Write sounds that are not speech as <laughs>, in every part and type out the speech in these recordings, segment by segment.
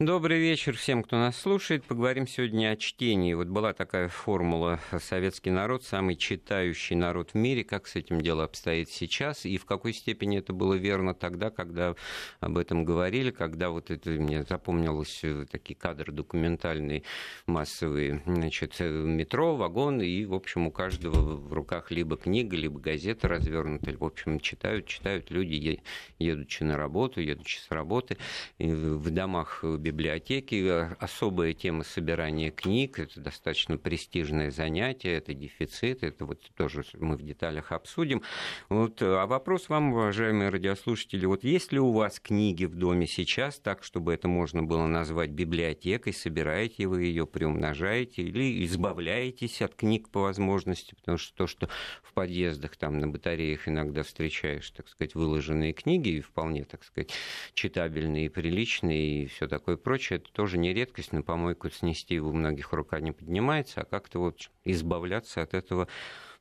Добрый вечер всем, кто нас слушает. Поговорим сегодня о чтении. Вот была такая формула «Советский народ – самый читающий народ в мире». Как с этим дело обстоит сейчас? И в какой степени это было верно тогда, когда об этом говорили, когда вот это мне запомнилось, э, такие кадры документальные, массовые, значит, э, метро, вагон, и, в общем, у каждого в руках либо книга, либо газета развернута. В общем, читают, читают люди, едучи на работу, едучи с работы. В домах библиотеки. Особая тема собирания книг. Это достаточно престижное занятие, это дефицит. Это вот тоже мы в деталях обсудим. Вот, а вопрос вам, уважаемые радиослушатели. Вот есть ли у вас книги в доме сейчас, так, чтобы это можно было назвать библиотекой? Собираете вы ее, приумножаете или избавляетесь от книг по возможности? Потому что то, что в подъездах, там на батареях иногда встречаешь, так сказать, выложенные книги, вполне, так сказать, читабельные, приличные и все такое и прочее, это тоже не редкость, на помойку снести у многих рука не поднимается, а как-то вот избавляться от этого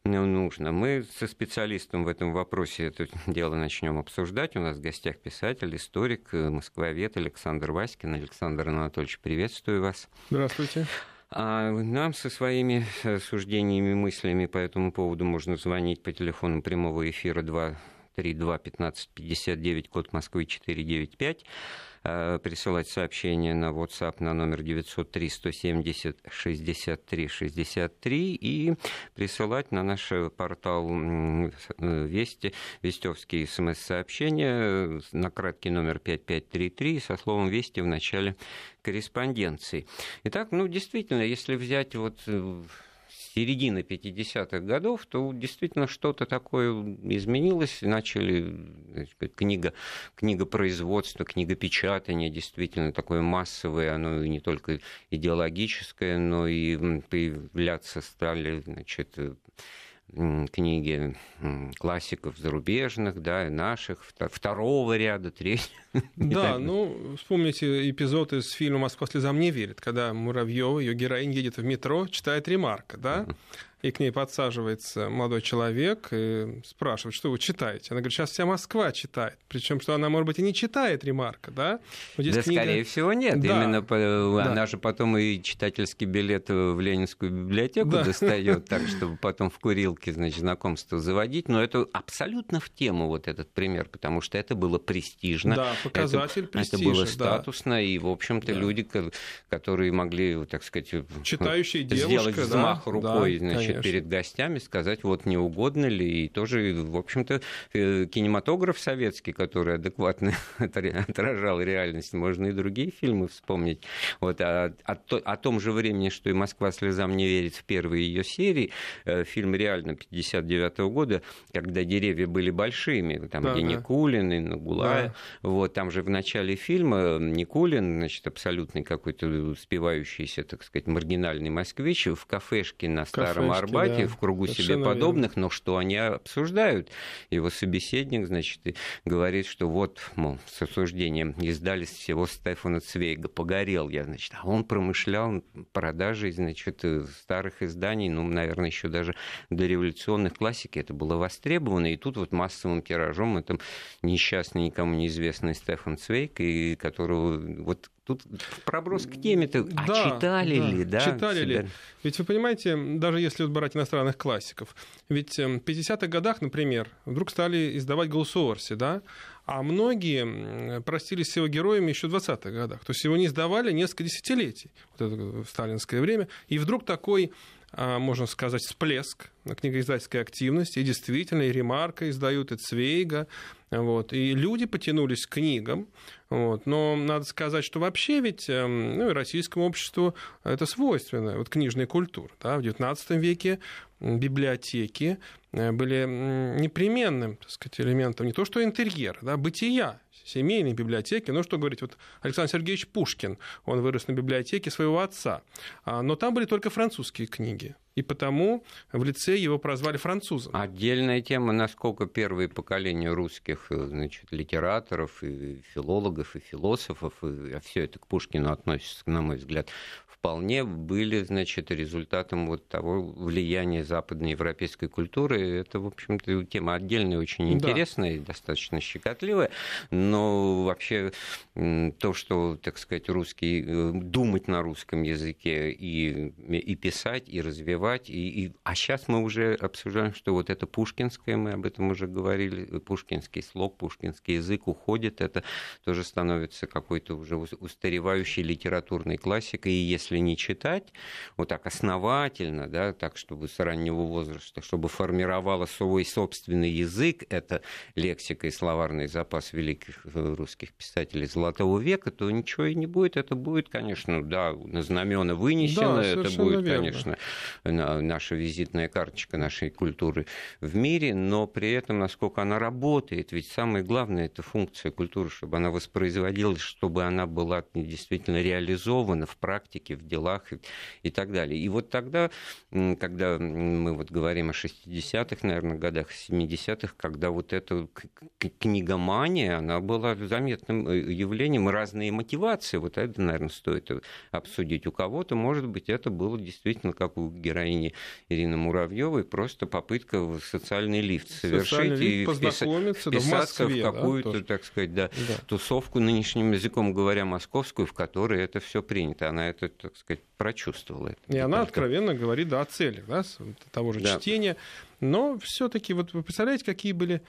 нужно. Мы со специалистом в этом вопросе это дело начнем обсуждать. У нас в гостях писатель, историк, э, москвовед Александр Васькин. Александр Анатольевич, приветствую вас. Здравствуйте. А нам со своими суждениями, мыслями по этому поводу можно звонить по телефону прямого эфира 232 15 59, код Москвы 495. Э, присылать сообщения на WhatsApp на номер 903 170 63 63 и присылать на наш портал э, Вести, Вестевские смс-сообщения на краткий номер 5533 со словом «Вести» в начале корреспонденции. Итак, ну, действительно, если взять вот э, середины 50-х годов, то действительно что-то такое изменилось. Начали сказать, книга, книга печатания, действительно такое массовое, оно не только идеологическое, но и появляться стали значит, книги классиков зарубежных, да, и наших, второго ряда, <laughs> третьего. Да, ну, вспомните эпизод из фильма «Москва слезам не верит», когда Муравьева, ее героинь, едет в метро, читает ремарка, да, и к ней подсаживается молодой человек и спрашивает, что вы читаете. Она говорит, сейчас вся Москва читает. Причем, что она, может быть, и не читает ремарка, да? Вот да, книга... скорее всего, нет. Да. Именно по... да. она же потом и читательский билет в Ленинскую библиотеку да. достает, <laughs> так, чтобы потом в курилке, значит, знакомство заводить. Но это абсолютно в тему вот этот пример, потому что это было престижно. Да, показатель это, престижа. Это было статусно, да. и, в общем-то, да. люди, которые могли, так сказать, Читающая <laughs> сделать девушка, взмах да, рукой, да, значит, конечно. перед гостями, сказать, вот не угодно ли, и тоже, в общем-то, э, кинематограф советский, который адекватно <laughs> отражал реальность, можно и другие фильмы вспомнить. Вот, а, о, о том же времени, что и «Москва слезам не верит» в первой ее серии, э, фильм реально 59 -го года, когда деревья были большими, там, да, где да. Никулин и Нагулая, да. вот, там же в начале фильма Никулин, значит, абсолютный какой-то спивающийся, так сказать, маргинальный москвич в кафешке на Старом Арбате, да, в кругу себе подобных, верно. но что они обсуждают? Его собеседник, значит, говорит, что вот, мол, с осуждением издали всего Стефана Цвейга, погорел я, значит, а он промышлял продажей, значит, старых изданий, ну, наверное, еще даже до революционных классики это было востребовано, и тут вот массовым тиражом это несчастный, никому неизвестный Стефан Цвейг, и которого вот Тут проброс к теме-то, а да, читали да, ли, да? Читали себя? ли? Ведь вы понимаете, даже если вот брать иностранных классиков, ведь в 50-х годах, например, вдруг стали издавать Голсуорси, да? А многие простились с его героями еще в 20-х годах. То есть его не издавали несколько десятилетий, вот это в сталинское время. И вдруг такой а, можно сказать, всплеск книгоиздательской активности. И действительно, и Ремарка издают, и Цвейга. Вот, и люди потянулись к книгам. Вот, но надо сказать, что вообще ведь эм, ну, и российскому обществу это свойственно, вот книжная культура. Да, в XIX веке библиотеки э, были непременным так сказать, элементом не то что интерьера, да, бытия семейной библиотеки. Ну, что говорить, вот Александр Сергеевич Пушкин, он вырос на библиотеке своего отца. А, но там были только французские книги. И потому в лице его прозвали французом. Отдельная тема, насколько первые поколения русских э, значит, литераторов, и филологов, и философов, и все это к Пушкину относится, на мой взгляд, вполне были значит, результатом вот того влияния западноевропейской культуры. Это, в общем-то, тема отдельная, очень интересная да. и достаточно щекотливая. Но вообще то, что, так сказать, русский, э, думать на русском языке и, и писать, и развивать. И, и... А сейчас мы уже обсуждаем, что вот это пушкинское, мы об этом уже говорили, пушкинский слог, пушкинский язык уходит. Это тоже становится какой-то уже устаревающей литературной классикой. И если не читать вот так основательно, да, так, чтобы с раннего возраста, чтобы формировала свой собственный язык, это лексика и словарный запас великих э, русских писателей Золотого века, то ничего и не будет. Это будет, конечно, да, на знамена вынесено, да, это будет, верно. конечно, наша визитная карточка нашей культуры в мире, но при этом, насколько она работает, ведь самое главное, это функция культуры, чтобы она воспроизводилась, чтобы она была действительно реализована в практике, в делах и, так далее. И вот тогда, когда мы вот говорим о 60-х, наверное, годах, 70-х, когда вот эта книгомания, она была заметным э, явлением, разные мотивации, вот это, наверное, стоит обсудить. У кого-то, может быть, это было действительно, как у героини Ирины Муравьевой, просто попытка в социальный лифт совершить социальный лифт, и вписаться да, в, Москве, в какую-то, да, так сказать, да, да. тусовку, нынешним языком говоря, московскую, в которой это все принято. Она это, так сказать, прочувствовала. Это и она откровенно говорит да, о целях да, того же да. чтения. Но все-таки, вот вы представляете, какие были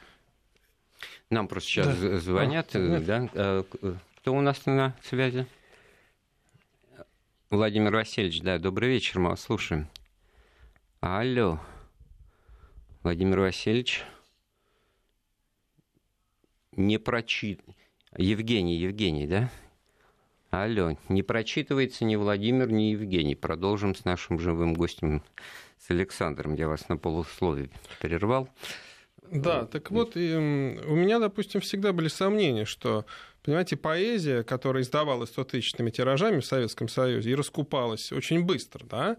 нам просто сейчас да. звонят, а, да? А, кто у нас на связи? Владимир Васильевич, да, добрый вечер, мы вас слушаем. Алло, Владимир Васильевич. Не прочит... Евгений, Евгений, да? Алло, не прочитывается ни Владимир, ни Евгений. Продолжим с нашим живым гостем, с Александром. Я вас на полусловие прервал. Да, так вот, и, у меня, допустим, всегда были сомнения, что, понимаете, поэзия, которая издавалась 100-тысячными тиражами в Советском Союзе и раскупалась очень быстро, да,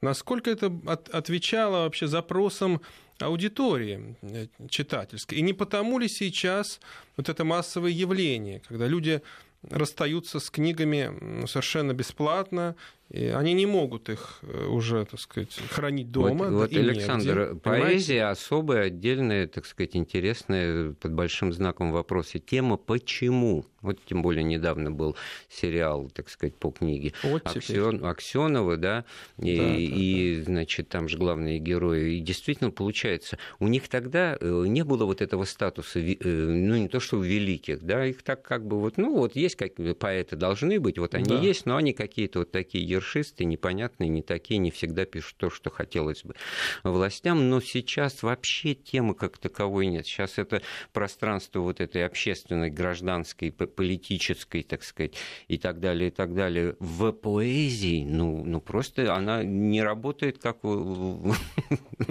насколько это от, отвечало вообще запросам аудитории э, читательской. И не потому ли сейчас вот это массовое явление, когда люди расстаются с книгами совершенно бесплатно, и они не могут их э, уже, так сказать, хранить дома. Вот, вот Александр, негде, поэзия понимаете? особая, отдельная, так сказать, интересная, под большим знаком вопроса тема «Почему?». Вот тем более недавно был сериал, так сказать, по книге вот Аксион, Аксенова, да, и, да, да, и да. значит, там же главные герои. И действительно, получается, у них тогда э, не было вот этого статуса, э, ну, не то что у великих, да, их так как бы вот, ну, вот есть как поэты должны быть, вот они да. есть, но они какие-то вот такие ершисты, непонятные, не такие, не всегда пишут то, что хотелось бы властям, но сейчас вообще темы как таковой нет. Сейчас это пространство вот этой общественной, гражданской, политической, так сказать, и так далее, и так далее. В поэзии, ну, ну просто она не работает как ну,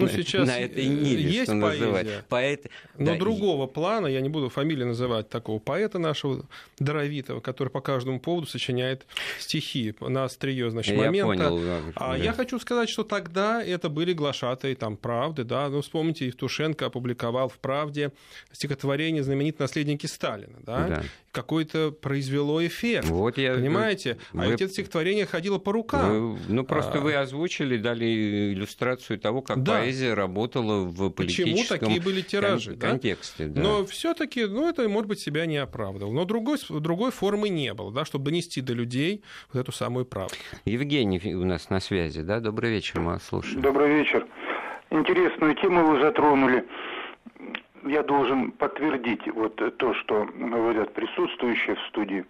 сейчас на этой ниве, есть что поэзия, Поэт... но да, другого и... плана, я не буду фамилии называть такого поэта нашего, Даровитого, который по каждому поводу сочиняет стихи на острие, значит, я момента. Понял, да, а да. я хочу сказать, что тогда это были глашатые там правды, да, ну вспомните, Евтушенко опубликовал в «Правде» стихотворение знаменит «Наследники Сталина», да, да какой-то произвело эффект. Вот я, понимаете? Вы, а ведь это стихотворение ходило по рукам. Вы, ну, просто а... вы озвучили, дали иллюстрацию того, как да. поэзия работала в политическом Почему такие были тиражи, кон- да? контексте. Да. Но все таки ну, это, может быть, себя не оправдывало. Но другой, другой формы не было, да, чтобы донести до людей вот эту самую правду. Евгений у нас на связи, да? Добрый вечер, мы вас слушаем. Добрый вечер. Интересную тему вы затронули я должен подтвердить вот то, что говорят присутствующие в студии.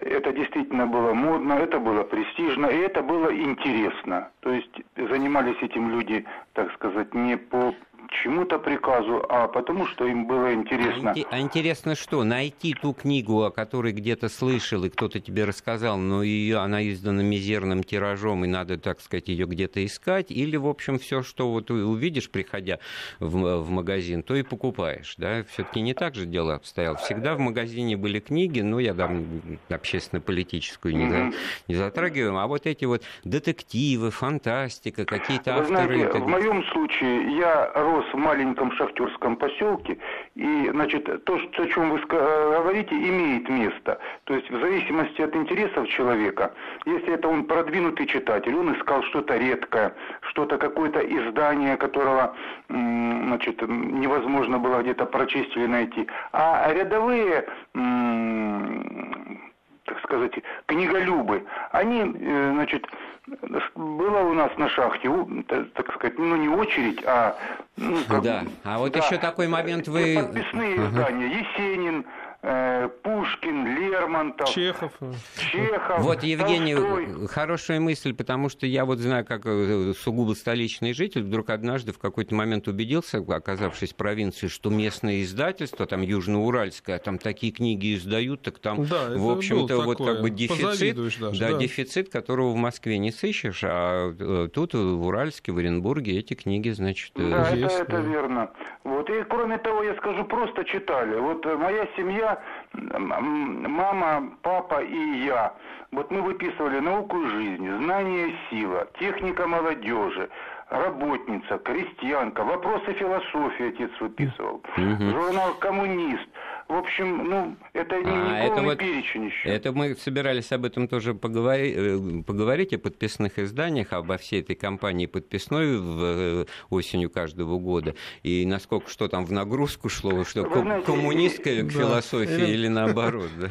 Это действительно было модно, это было престижно, и это было интересно. То есть занимались этим люди, так сказать, не по чему-то приказу, а потому что им было интересно. А, а интересно что? Найти ту книгу, о которой где-то слышал, и кто-то тебе рассказал, но ее, она издана мизерным тиражом, и надо, так сказать, ее где-то искать, или, в общем, все, что вот увидишь, приходя в, в магазин, то и покупаешь, да? Все-таки не так же дело обстояло. Всегда в магазине были книги, ну, я там общественно-политическую не, mm-hmm. не затрагиваю, а вот эти вот детективы, фантастика, какие-то авторы... Знаете, в моем случае я рос рос в маленьком шахтерском поселке, и, значит, то, о чем вы говорите, имеет место. То есть в зависимости от интересов человека, если это он продвинутый читатель, он искал что-то редкое, что-то, какое-то издание, которого, значит, невозможно было где-то прочесть или найти. А рядовые так сказать, книголюбы, они, э, значит, было у нас на шахте, так сказать, ну не очередь, а... Ну, как, да, а вот да, еще такой момент вы... Подписные издания, Есенин, Э, Пушкин, Лермонтов, Чехов. Чехов. Вот, Евгений, Толстой. хорошая мысль, потому что я вот знаю, как э, сугубо столичный житель, вдруг однажды в какой-то момент убедился, оказавшись в провинции, что местное издательство, там Южноуральское, там такие книги издают, так там, да, в общем-то, вот как бы дефицит, даже, да, да. дефицит, которого в Москве не сыщешь, а э, тут в Уральске, в Оренбурге эти книги, значит, да, это, это верно. Вот и кроме того, я скажу, просто читали. Вот моя семья мама, папа и я. Вот мы выписывали науку жизни, знание сила, техника молодежи, работница, крестьянка, вопросы философии отец выписывал, угу. журнал «Коммунист». В общем, ну, это не, а, не это вот, перечень еще. Это мы собирались об этом тоже поговорить, э, поговорить о подписных изданиях, обо всей этой кампании подписной в э, осенью каждого года. И насколько что там в нагрузку шло, что знаете, коммунистская да, философия или наоборот. Да?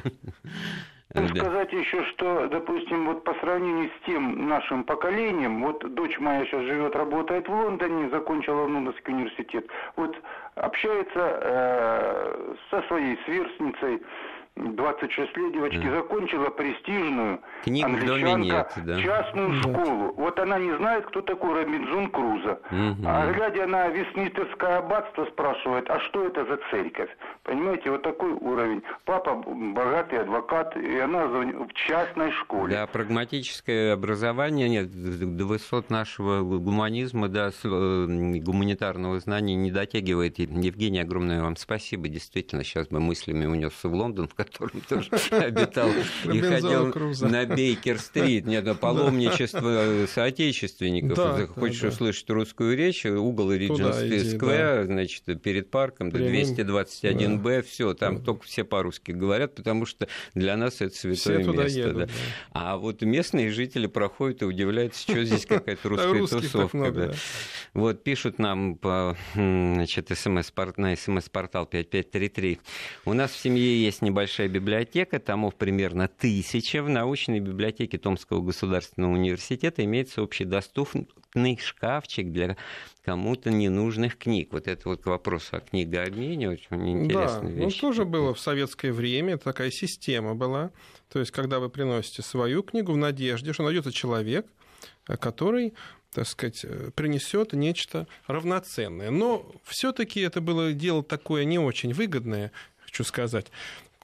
Надо да. сказать еще, что, допустим, вот по сравнению с тем нашим поколением, вот дочь моя сейчас живет, работает в Лондоне, закончила Лондонский университет, вот общается э, со своей сверстницей, 26 лет девочки да. закончила престижную Книг англичанка нет, да. частную да. школу. Вот она не знает, кто такой Робинзон Крузо. Угу. А глядя на Вестминстерское аббатство, спрашивает, а что это за церковь? Понимаете, вот такой уровень. Папа богатый адвокат, и она в частной школе. Да, прагматическое образование, нет, до высот нашего гуманизма, да, э, гуманитарного знания не дотягивает. Евгений, огромное вам спасибо. Действительно, сейчас бы мыслями унес в Лондон, в котором тоже обитал <laughs> и ходил на Бейкер-стрит. Нет, на паломничество <laughs> соотечественников. Хочешь услышать русскую речь, угол Риджинс Сквер, значит, перед парком, 221Б, все, там только все по-русски говорят, потому что для нас это святое место. А вот местные жители проходят и удивляются, что здесь какая-то русская <laughs> тусовка. Вот пишут нам по, значит, смс, на смс-портал 5533. У нас в семье есть небольшой большая библиотека, томов примерно тысяча. В научной библиотеке Томского государственного университета имеется общедоступный шкафчик для кому-то ненужных книг. Вот это вот к вопросу о книгообмене очень интересная да, вещь. Ну, тоже было в советское время, такая система была. То есть, когда вы приносите свою книгу в надежде, что найдется человек, который так сказать, принесет нечто равноценное. Но все-таки это было дело такое не очень выгодное, хочу сказать.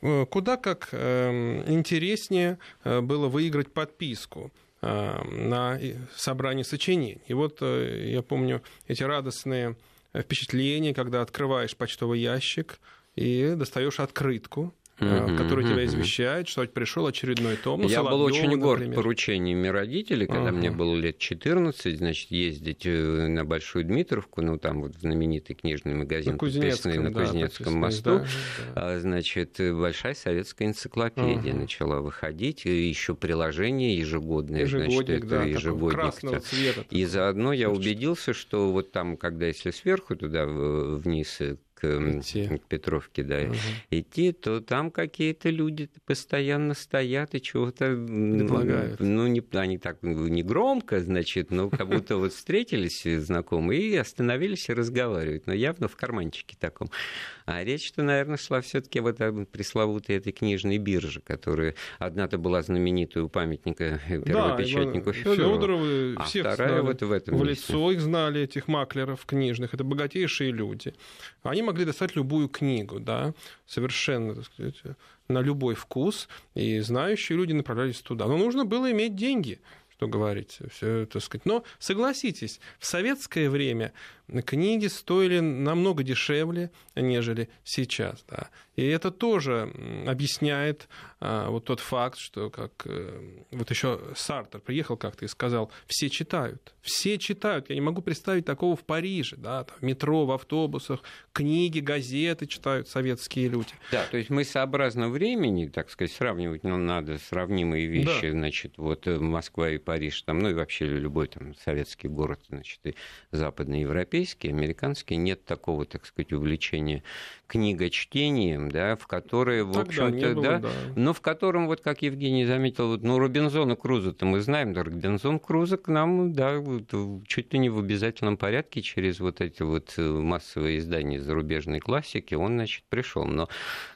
Э, куда как эм, интереснее э, было выиграть подписку э, на собрание сочинений. И вот я помню эти радостные впечатления, когда открываешь почтовый ящик и достаешь открытку, mm-hmm, который тебя извещает, что пришел очередной том. Ну, Я был очень горд например. поручениями родителей, когда uh-huh. мне было лет 14, значит, ездить э, на Большую Дмитровку, ну, там вот знаменитый книжный магазин, на Кузнецком, на Кузнецком да, мосту, да, да. значит, большая советская энциклопедия uh-huh. начала выходить, еще приложение ежегодное, Ежегодник, значит, это да, ежегодник. Цвета, и заодно я убедился, что вот там, когда если сверху туда вниз э, к, идти. к Петровке, да, угу. идти, то там какие-то люди постоянно стоят и чего-то... Предлагают. Ну, не, они так не громко, значит, но как будто вот встретились знакомые и остановились и разговаривают, но явно в карманчике таком. А речь-то, наверное, шла все таки вот о пресловутой этой книжной бирже, которая одна-то была знаменитой у памятника первопечатнику да, Федорову, Федорову а всех вторая знали. вот в этом В месте. лицо их знали, этих маклеров книжных. Это богатейшие люди. Они могли достать любую книгу, да, совершенно, так сказать, на любой вкус, и знающие люди направлялись туда. Но нужно было иметь деньги что говорить, все, так сказать. Но согласитесь, в советское время книги стоили намного дешевле, нежели сейчас. Да. И это тоже объясняет а, вот тот факт, что как э, вот еще Сартер приехал как-то и сказал, все читают, все читают. Я не могу представить такого в Париже, да, там, в метро, в автобусах, книги, газеты читают советские люди. Да, то есть мы сообразно времени, так сказать, сравнивать нам надо сравнимые вещи, да. значит, вот э, Москва и Париж, там, ну и вообще любой там советский город, значит, и западноевропейский, американский, нет такого, так сказать, увлечения книгочтением, да, в которое, в общем-то, да, да, но в котором, вот как Евгений заметил, вот, ну, Робинзона Круза-то мы знаем, да, Робинзон Круза к нам, да, вот, чуть ли не в обязательном порядке через вот эти вот э, массовые издания зарубежной классики он, значит, пришел. Но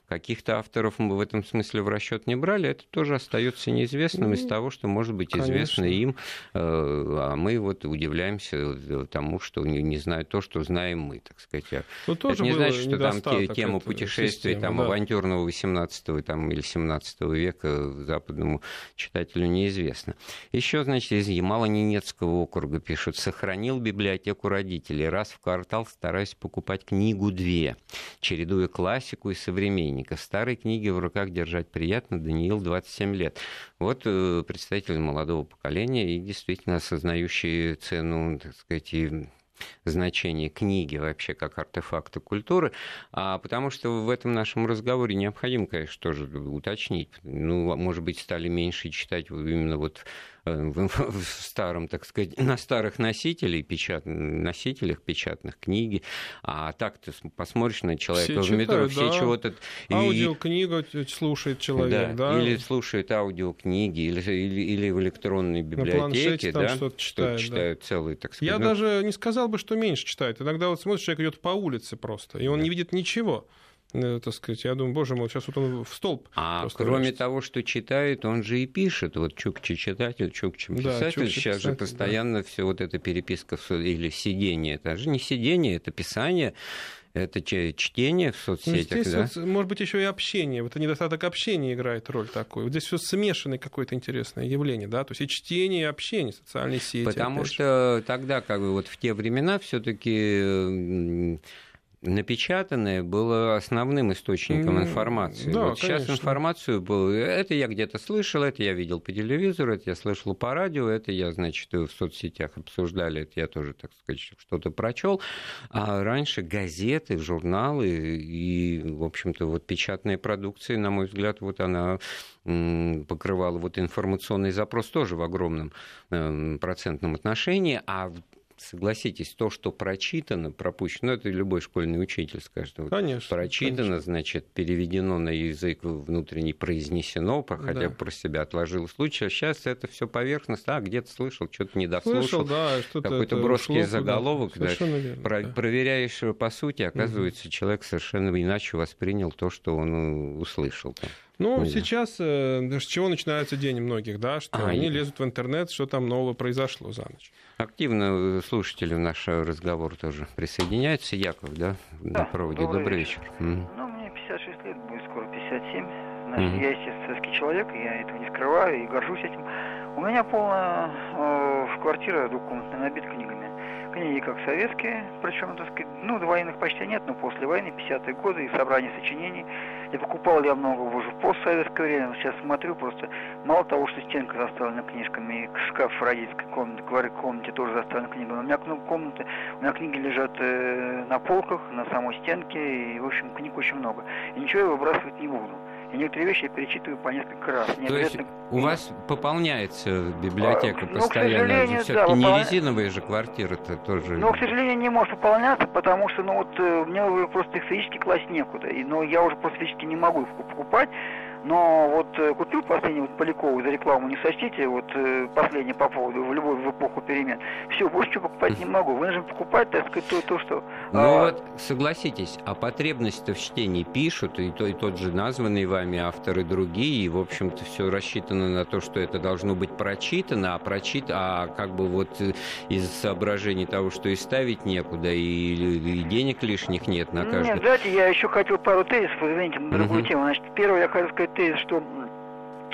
каких-то авторов мы в этом смысле в расчет не брали, это тоже остается неизвестным ну, из того, что может быть конечно. известно им, э, а мы вот удивляемся э, тому, что не, не знают то, что знаем мы, так сказать. Ну, тоже это не значит, что там тема путешествий системы, там, да. авантюрного 18 там, или 17 века западному читателю неизвестно. Еще, значит, из Ямало-Ненецкого округа пишут, сохранил библиотеку родителей, раз в квартал стараюсь покупать книгу-две, чередуя классику и современник современника. Старые книги в руках держать приятно. Даниил, 27 лет. Вот э, представитель молодого поколения и действительно осознающий цену, так сказать, и значение книги вообще как артефакта культуры, а потому что в этом нашем разговоре необходимо, конечно, тоже уточнить. Ну, может быть, стали меньше читать именно вот Э, в старом, так сказать, на старых носителей, печат... носителях печатных книги, а так ты посмотришь на человека все в метро, все да. чего-то... Аудиокнигу слушает человек, да, да? Или слушает аудиокниги, или, или, или в электронной библиотеке, да, что-то читает, что читают да. целые, так сказать. Я ну... даже не сказал бы, что меньше читает. Иногда вот смотришь, человек идет по улице просто, и он да. не видит ничего. Э, так сказать, я думаю, боже мой, сейчас вот он в столб. А кроме врачится. того, что читает, он же и пишет. Вот Чукчи читатель, Чукчи писатель. Да, Чукчи сейчас писатель, же постоянно да. все вот эта переписка или сидение. Это же не сидение, это писание это чтение в соцсетях, ну, да? Вот, может быть, еще и общение. Вот недостаток общения играет роль такую. Вот здесь все смешанное какое-то интересное явление, да, то есть и чтение, и общение, социальные сети. Потому что же. тогда, как бы, вот в те времена все-таки напечатанное было основным источником информации. Да, вот сейчас информацию было... Это я где-то слышал, это я видел по телевизору, это я слышал по радио, это я, значит, в соцсетях обсуждали, это я тоже, так сказать, что-то прочел. А раньше газеты, журналы и, в общем-то, вот печатная продукция, на мой взгляд, вот она покрывала вот информационный запрос тоже в огромном эм, процентном отношении, а согласитесь, то, что прочитано, пропущено, ну, это любой школьный учитель скажет. Вот конечно. Прочитано, конечно. значит, переведено на язык внутренний, произнесено, хотя да. про себя отложил случай. А сейчас это все поверхностно, а где-то слышал, что-то не дослушал. да, Какой-то броский заголовок. Да. Да. Верно, про- да. Проверяешь по сути, оказывается, угу. человек совершенно иначе воспринял то, что он услышал. Ну, да. сейчас э, с чего начинается день многих, да, что а, они и... лезут в интернет, что там нового произошло за ночь. Активно слушатели в наш разговор тоже присоединяются. Яков, да, да на проводе. Добрый, добрый вечер. вечер. Ну, мне 56 лет, будет скоро 57. Значит, mm-hmm. я, естественно, советский человек, я этого не скрываю и горжусь этим. У меня полная э, квартира двухкомнатная набита книгами книги как советские, причем, так сказать, ну, до военных почти нет, но после войны, 50-е годы, и собрание сочинений. И покупал я много уже в постсоветское время. Сейчас смотрю просто, мало того, что стенка заставлена книжками, и шкаф в родительской комнате, в комнате тоже заставлен книгами. У меня комнаты, у меня книги лежат э, на полках, на самой стенке, и, в общем, книг очень много. И ничего я выбрасывать не буду. И некоторые вещи я перечитываю по несколько раз. Не То есть у вас пополняется библиотека а, постоянно? Ну, Все-таки да, не выпол... резиновые же квартиры-то тоже. Ну, к сожалению, не может выполняться, потому что, ну, вот, э, мне уже просто физически класть некуда. И, но я уже просто физически не могу их покупать. Но вот э, купил последний вот Полякову за рекламу, не сочтите, вот э, последний по поводу в любой в эпоху перемен. Все, больше ничего покупать не могу. Вынужден покупать, так сказать, то, то что... Ну а... вот, согласитесь, а потребность-то в чтении пишут, и, то, и тот же названный вами автор, и другие, и, в общем-то, все рассчитано на то, что это должно быть прочитано, а прочит, а как бы вот э, из соображений того, что и ставить некуда, и, и денег лишних нет на каждый... Нет, знаете, я еще хотел пару тезисов, извините, на другую угу. тему. Значит, первое, я хотел сказать тезис, что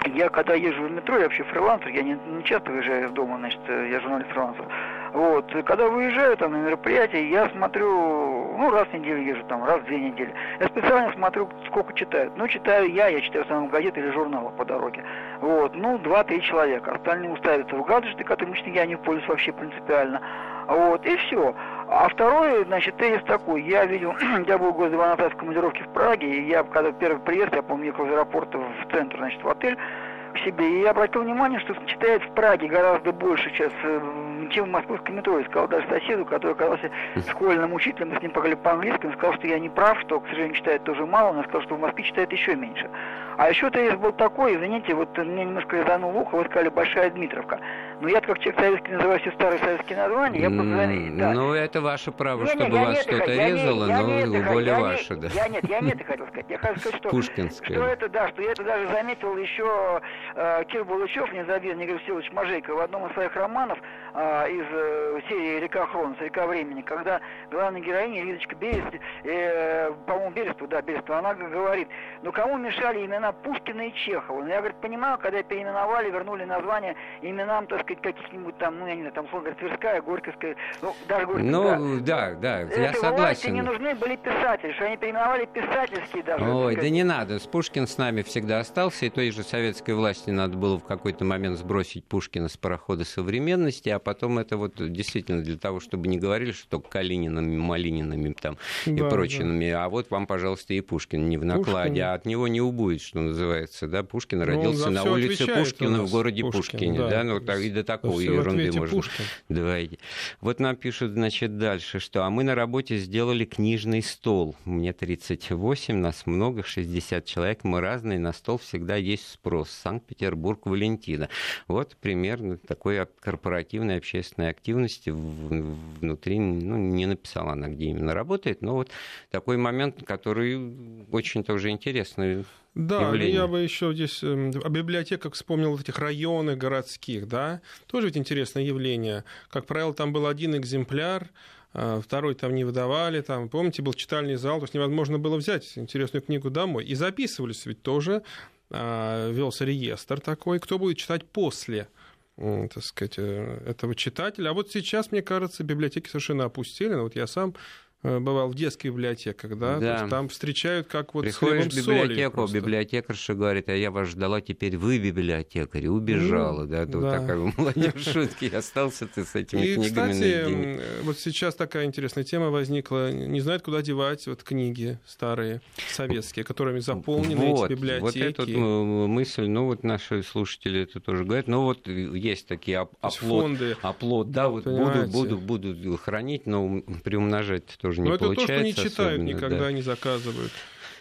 я когда езжу в метро, я вообще фрилансер, я не, не часто выезжаю из дома, значит, я журналист фрилансер. Вот. Когда выезжаю там на мероприятие, я смотрю, ну, раз в неделю езжу, там, раз в две недели. Я специально смотрю, сколько читают. Ну, читаю я, я читаю в основном газеты или журналы по дороге. Вот. Ну, два-три человека. Остальные уставятся в гаджеты, которыми я не пользуюсь вообще принципиально. Вот, и все. А второй, значит, тезис такой. Я видел, <clears throat> я был год два назад в командировке в Праге, и я, когда первый приезд, я помню, ехал из аэропорта в центр, значит, в отель, к себе. И я обратил внимание, что читает в Праге гораздо больше сейчас, э, чем в московском метро. И сказал даже соседу, который оказался школьным учителем, мы с ним поговорили по-английски, он сказал, что я не прав, что, к сожалению, читает тоже мало, он сказал, что в Москве читает еще меньше. А еще тезис был такой, извините, вот мне немножко резанул ухо, вы сказали «Большая Дмитровка». Но я как человек советский называю все старые советские названия, я просто... Да. Ну, это ваше право, не, чтобы не, вас что-то резало, я но не более я ваше, не, да. Я нет, я не это <laughs> хотел сказать. Я хотел сказать, что... Пушкинское. Что это, да, что я это даже заметил еще э, Кир Булычев, незабвенный Игорь Васильевич Мажейко, в одном из своих романов э, из э, серии «Река Хронос», «Река времени», когда главная героиня Лидочка Берест, э, по-моему, Берестова, да, Берестова, она говорит, ну кому мешали имена Пушкина и Чехова? Ну, я, говорит, понимаю, когда переименовали, вернули название именам, так сказать, каких-нибудь там, ну, я не знаю, там, условно говоря, Тверская, Горьковская, ну, даже Горьковская. Ну, да, да, Это я согласен. не нужны были писатели, что они переименовали писательские даже. Ой, да не надо, Пушкин с нами всегда остался, и той же советской власти надо было в какой-то момент сбросить Пушкина с парохода современности, а потом это вот действительно для того, чтобы не говорили, что только Калининами, Малининами там да, и прочими, да. а вот вам, пожалуйста, и Пушкин не в накладе, Пушкин. а от него не убудет, что называется, да, Пушкин ну, родился на улице Пушкина в городе Пушкин, Пушкине, да, да ну так, и до такой ерунды можно. Пушкин. Давайте. Вот нам пишут, значит, дальше, что, а мы на работе сделали книжный стол, мне 38, нас много, 60 человек, мы разные, на стол всегда есть спрос. Санкт-Петербург, Валентина. Вот примерно такой корпоративной общественной активности внутри, ну, не написала она, где именно работает, но вот такой момент, который очень тоже интересный. Да, явление. я бы еще здесь эм, о библиотеках вспомнил этих районах городских, да, тоже ведь интересное явление. Как правило, там был один экземпляр, а, второй там не выдавали, там, помните, был читальный зал, то есть невозможно было взять интересную книгу домой. И записывались ведь тоже, а, велся реестр такой, кто будет читать после так сказать, э, этого читателя. А вот сейчас, мне кажется, библиотеки совершенно опустили. Вот я сам Э, бывал в детских библиотеках, да, да. там встречают как вот Приходишь в библиотеку, библиотекарша говорит, а я вас ждала, теперь вы библиотекарь, убежала, ну, да, тут да. такая <laughs> молодежь шутки, остался ты с этими и, книгами кстати, наедине. вот сейчас такая интересная тема возникла, не знают, куда девать вот книги старые, советские, которыми заполнены вот, эти библиотеки. Вот эта мысль, ну вот наши слушатели это тоже говорят, ну вот есть такие оплот, фонды, оплот, да, вот буду, буду, буду хранить, но приумножать тоже тоже не Но получается. это то, что не читают, никогда да. не заказывают.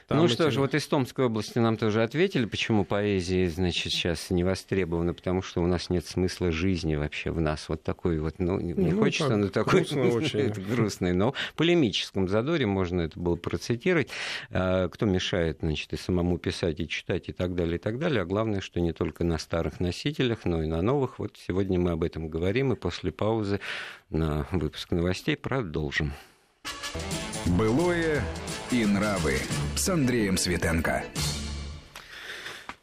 Там ну эти... что ж, вот из Томской области нам тоже ответили, почему поэзия, значит, сейчас не востребована, потому что у нас нет смысла жизни вообще в нас. Вот такой вот, ну, не ну, хочется, но такой <laughs> очень. грустный, но в полемическом задоре можно это было процитировать. А, кто мешает, значит, и самому писать, и читать, и так далее, и так далее. А главное, что не только на старых носителях, но и на новых. Вот сегодня мы об этом говорим, и после паузы на выпуск новостей продолжим. Былое и нравы с Андреем Светенко.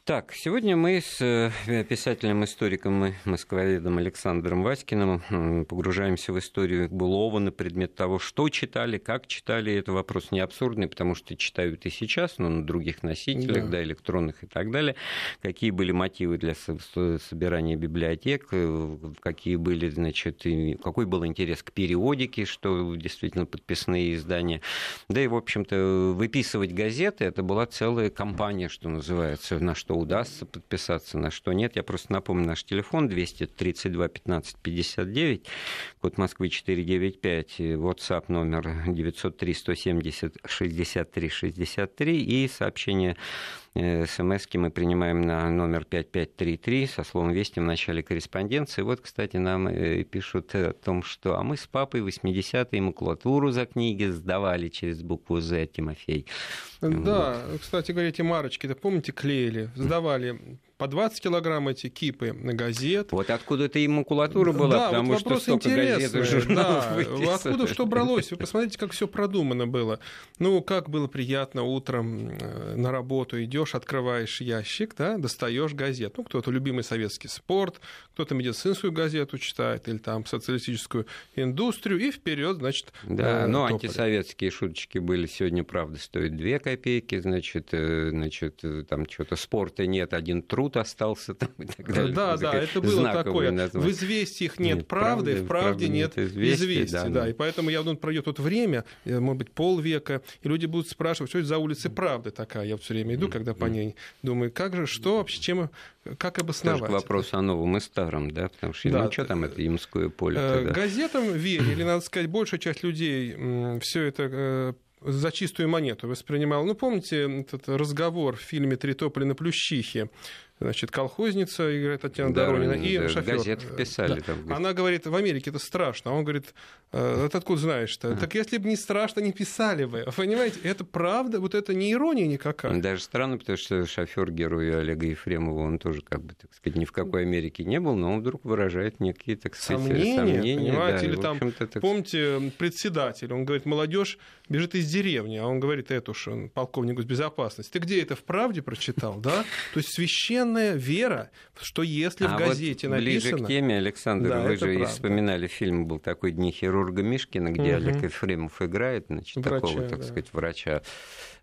Так, сегодня мы с э, писателем-историком и москвоведом Александром Васькиным погружаемся в историю Булова на предмет того, что читали, как читали. Это вопрос не абсурдный, потому что читают и сейчас, но на других носителях, да. да, электронных и так далее. Какие были мотивы для собирания библиотек, э, какие были, значит, какой был интерес к периодике, что действительно подписные издания. Да и, в общем-то, выписывать газеты, это была целая кампания, что называется, на что удастся подписаться, на что нет. Я просто напомню наш телефон 232 15 59, код Москвы 495, WhatsApp номер 903 170 63 63 и сообщение смс мы принимаем на номер 5533 со словом «Вести» в начале корреспонденции. Вот, кстати, нам э, пишут о том, что «А мы с папой 80-е макулатуру за книги сдавали через букву «З» Тимофей». Да, вот. кстати говоря, эти марочки, да помните, клеили, сдавали по 20 килограмм эти кипы газет. Вот откуда-то и макулатура была, да, потому вот что столько газет и журналов да. <laughs> Откуда что бралось? Вы посмотрите, как все продумано было. Ну, как было приятно утром э, на работу идешь, открываешь ящик, да, достаешь газет. Ну, кто-то любимый советский спорт, кто-то медицинскую газету читает или там социалистическую индустрию, и вперед, значит, Да, э, ну, антисоветские шуточки были сегодня, правда, стоят 2 копейки, значит, э, значит, там что-то спорта нет, один труд остался там и так далее. Да, да, это было такое. Название. В известиях нет, нет правды, правды, в правде нет известий. Да, да. И поэтому я думаю, пройдет вот время, может быть, полвека, и люди будут спрашивать, что это за улица правды такая. Я все время иду, когда по ней думаю, как же, что вообще, чем, как обосновать. Тоже вопрос о новом и старом, да, потому что, да. ну, что там это Ямское поле? Э, тогда? Газетам <clears throat> верили, надо сказать, большая часть людей все это э, за чистую монету воспринимал. Ну, помните этот разговор в фильме «Три тополя на Плющихе»? Значит, колхозница играет Татьяна да, Доронина, и да, шофер. Газеты писали. Да. Там. Она говорит, в Америке это страшно. А он говорит, «Э, это откуда знаешь-то? А. Так если бы не страшно, не писали бы. <laughs> Понимаете, это правда, вот это не ирония никакая. Даже странно, потому что шофер героя Олега Ефремова, он тоже, как бы, так сказать, ни в какой Америке не был, но он вдруг выражает некие, так сказать, сомнения. сомнения понимаете, да, или там, так... помните, председатель, он говорит, молодежь бежит из деревни, а он говорит, это уж он полковник безопасности. Ты где это в правде прочитал, да? <laughs> То есть священная вера, что если а в газете вот написано... ближе к теме, Александр, да, вы же правда. вспоминали фильм, был такой «Дни хирурга Мишкина», где угу. Олег Ефремов играет, значит, врача, такого, так да. сказать, врача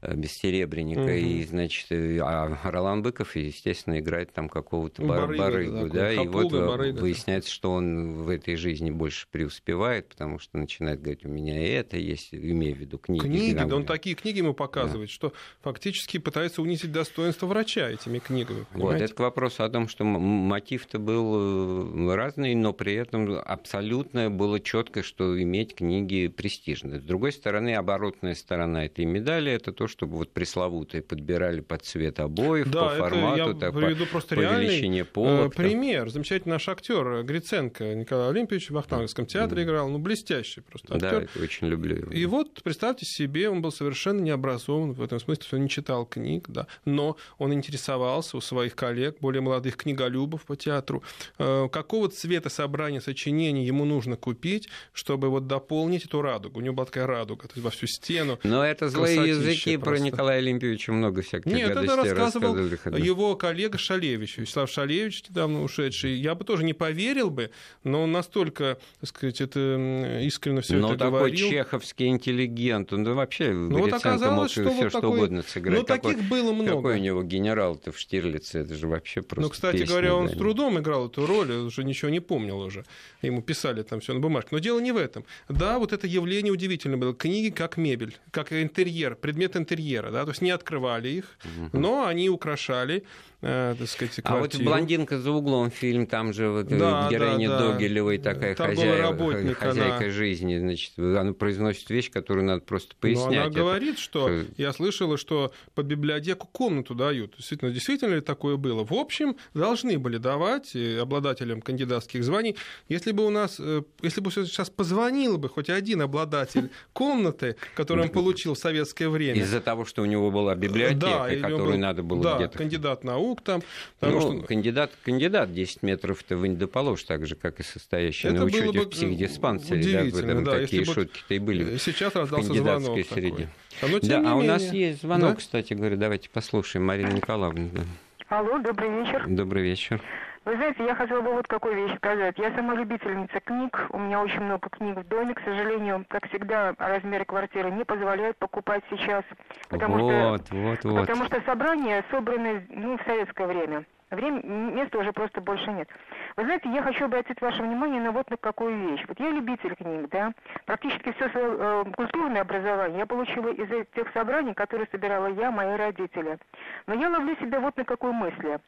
бессеребренника, угу. и, значит, э, а Ролан Быков, естественно, играет там какого-то бар- барыга, барыгу, да, и вот э, барыга, выясняется, да. что он в этой жизни больше преуспевает, потому что начинает говорить, у меня это есть, имею в виду книги. Книги, да, он такие книги ему показывает, да. что фактически пытается унизить достоинство врача этими книгами. Вот, это к вопросу о том, что мотив-то был разный, но при этом абсолютно было четко, что иметь книги престижно. С другой стороны, оборотная сторона этой медали, это то, чтобы вот пресловутые подбирали под цвет обоев, да, по формату, я так, приведу просто по величине. Э, пример. Замечательный наш актер Гриценко Николай Олимпиевич в Вахтанговском театре mm. играл. Ну, блестящий просто актер. Да, очень люблю его. И вот, представьте себе, он был совершенно необразован в этом смысле, что он не читал книг, да, но он интересовался у своих коллег, более молодых книголюбов по театру, э, какого цвета собрания сочинений ему нужно купить, чтобы вот дополнить эту радугу. У него была такая радуга, то есть во всю стену. Но это злые языки про Николая Олимпиевича много всяких Нет, это рассказывал его коллега Шалевич, Вячеслав Шалевич, недавно ушедший. Я бы тоже не поверил бы, но он настолько, так сказать, это искренне все но это такой говорил. чеховский интеллигент, он вообще ну, вот оказалось, что все вот что такой... угодно сыграть. Ну, таких какой, было много. Какой у него генерал-то в Штирлице, это же вообще просто Ну, кстати песня, говоря, он да, с трудом играл эту роль, уже ничего не помнил уже. Ему писали там все на бумажке. Но дело не в этом. Да, вот это явление удивительно было. Книги как мебель, как интерьер, предмет интерьера, да, то есть не открывали их, но они украшали э, так сказать, квартиру. А вот «Блондинка за углом» фильм, там же вот э, да, героиня да, да. Догилевой такая там хозяйка, хозяйка она... жизни, значит, она произносит вещь, которую надо просто пояснять. Но она это... говорит, что, я слышала, что под библиотеку комнату дают. Действительно, действительно ли такое было? В общем, должны были давать э, обладателям кандидатских званий. Если бы у нас, э, если бы сейчас позвонил бы хоть один обладатель комнаты, которую он <laughs> получил в советское время. Из-за того, что у него была библиотека, которую надо было да, где-то... кандидат наук, там. Ну, что... кандидат, кандидат 10 метров ты вы не доположь, так же, как и состоящий Это на учете в психдиспансере. Да, в этом да, такие шутки-то и были. Сейчас раздался звонок среде. Такой. А, да, а у нас есть звонок, да? кстати говоря, давайте послушаем Марину Николаевну. Да. Алло, добрый вечер. Добрый вечер. Вы знаете, я хотела бы вот какую вещь сказать. Я сама любительница книг, у меня очень много книг в доме. К сожалению, как всегда, размеры квартиры не позволяют покупать сейчас. Потому вот, что, вот, вот. Потому что собрания собраны ну, в советское время. Время, места уже просто больше нет. Вы знаете, я хочу обратить ваше внимание на вот на какую вещь. Вот я любитель книг, да. Практически все свое э, культурное образование я получила из тех собраний, которые собирала я, мои родители. Но я ловлю себя вот на какой мысли